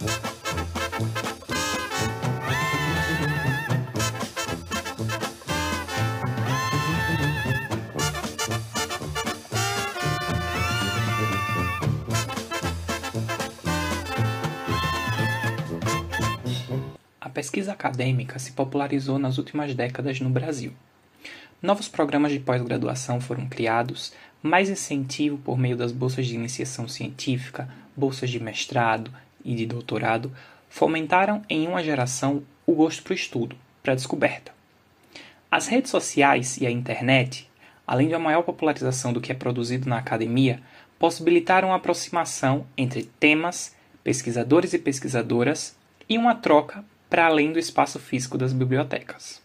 A pesquisa acadêmica se popularizou nas últimas décadas no Brasil. Novos programas de pós-graduação foram criados, mais incentivo por meio das bolsas de iniciação científica, bolsas de mestrado e de doutorado, fomentaram em uma geração o gosto para o estudo, para a descoberta. As redes sociais e a internet, além de uma maior popularização do que é produzido na academia, possibilitaram a aproximação entre temas, pesquisadores e pesquisadoras e uma troca para além do espaço físico das bibliotecas.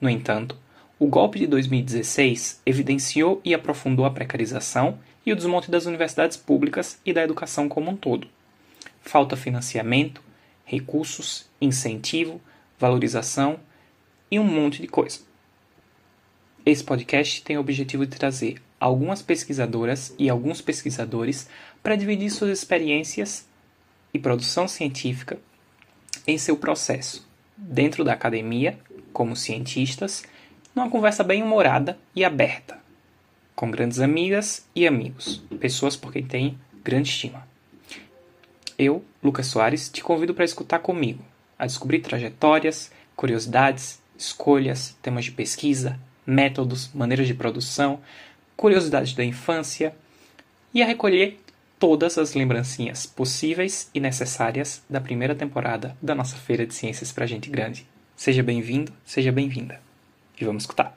No entanto, o golpe de 2016 evidenciou e aprofundou a precarização e o desmonte das universidades públicas e da educação como um todo. Falta financiamento, recursos, incentivo, valorização e um monte de coisa. Esse podcast tem o objetivo de trazer algumas pesquisadoras e alguns pesquisadores para dividir suas experiências e produção científica em seu processo, dentro da academia, como cientistas, numa conversa bem humorada e aberta, com grandes amigas e amigos, pessoas por quem tenho grande estima. Eu, Lucas Soares, te convido para escutar comigo, a descobrir trajetórias, curiosidades, escolhas, temas de pesquisa, métodos, maneiras de produção, curiosidades da infância e a recolher todas as lembrancinhas possíveis e necessárias da primeira temporada da nossa Feira de Ciências para Gente Grande. Seja bem-vindo, seja bem-vinda. E vamos escutar.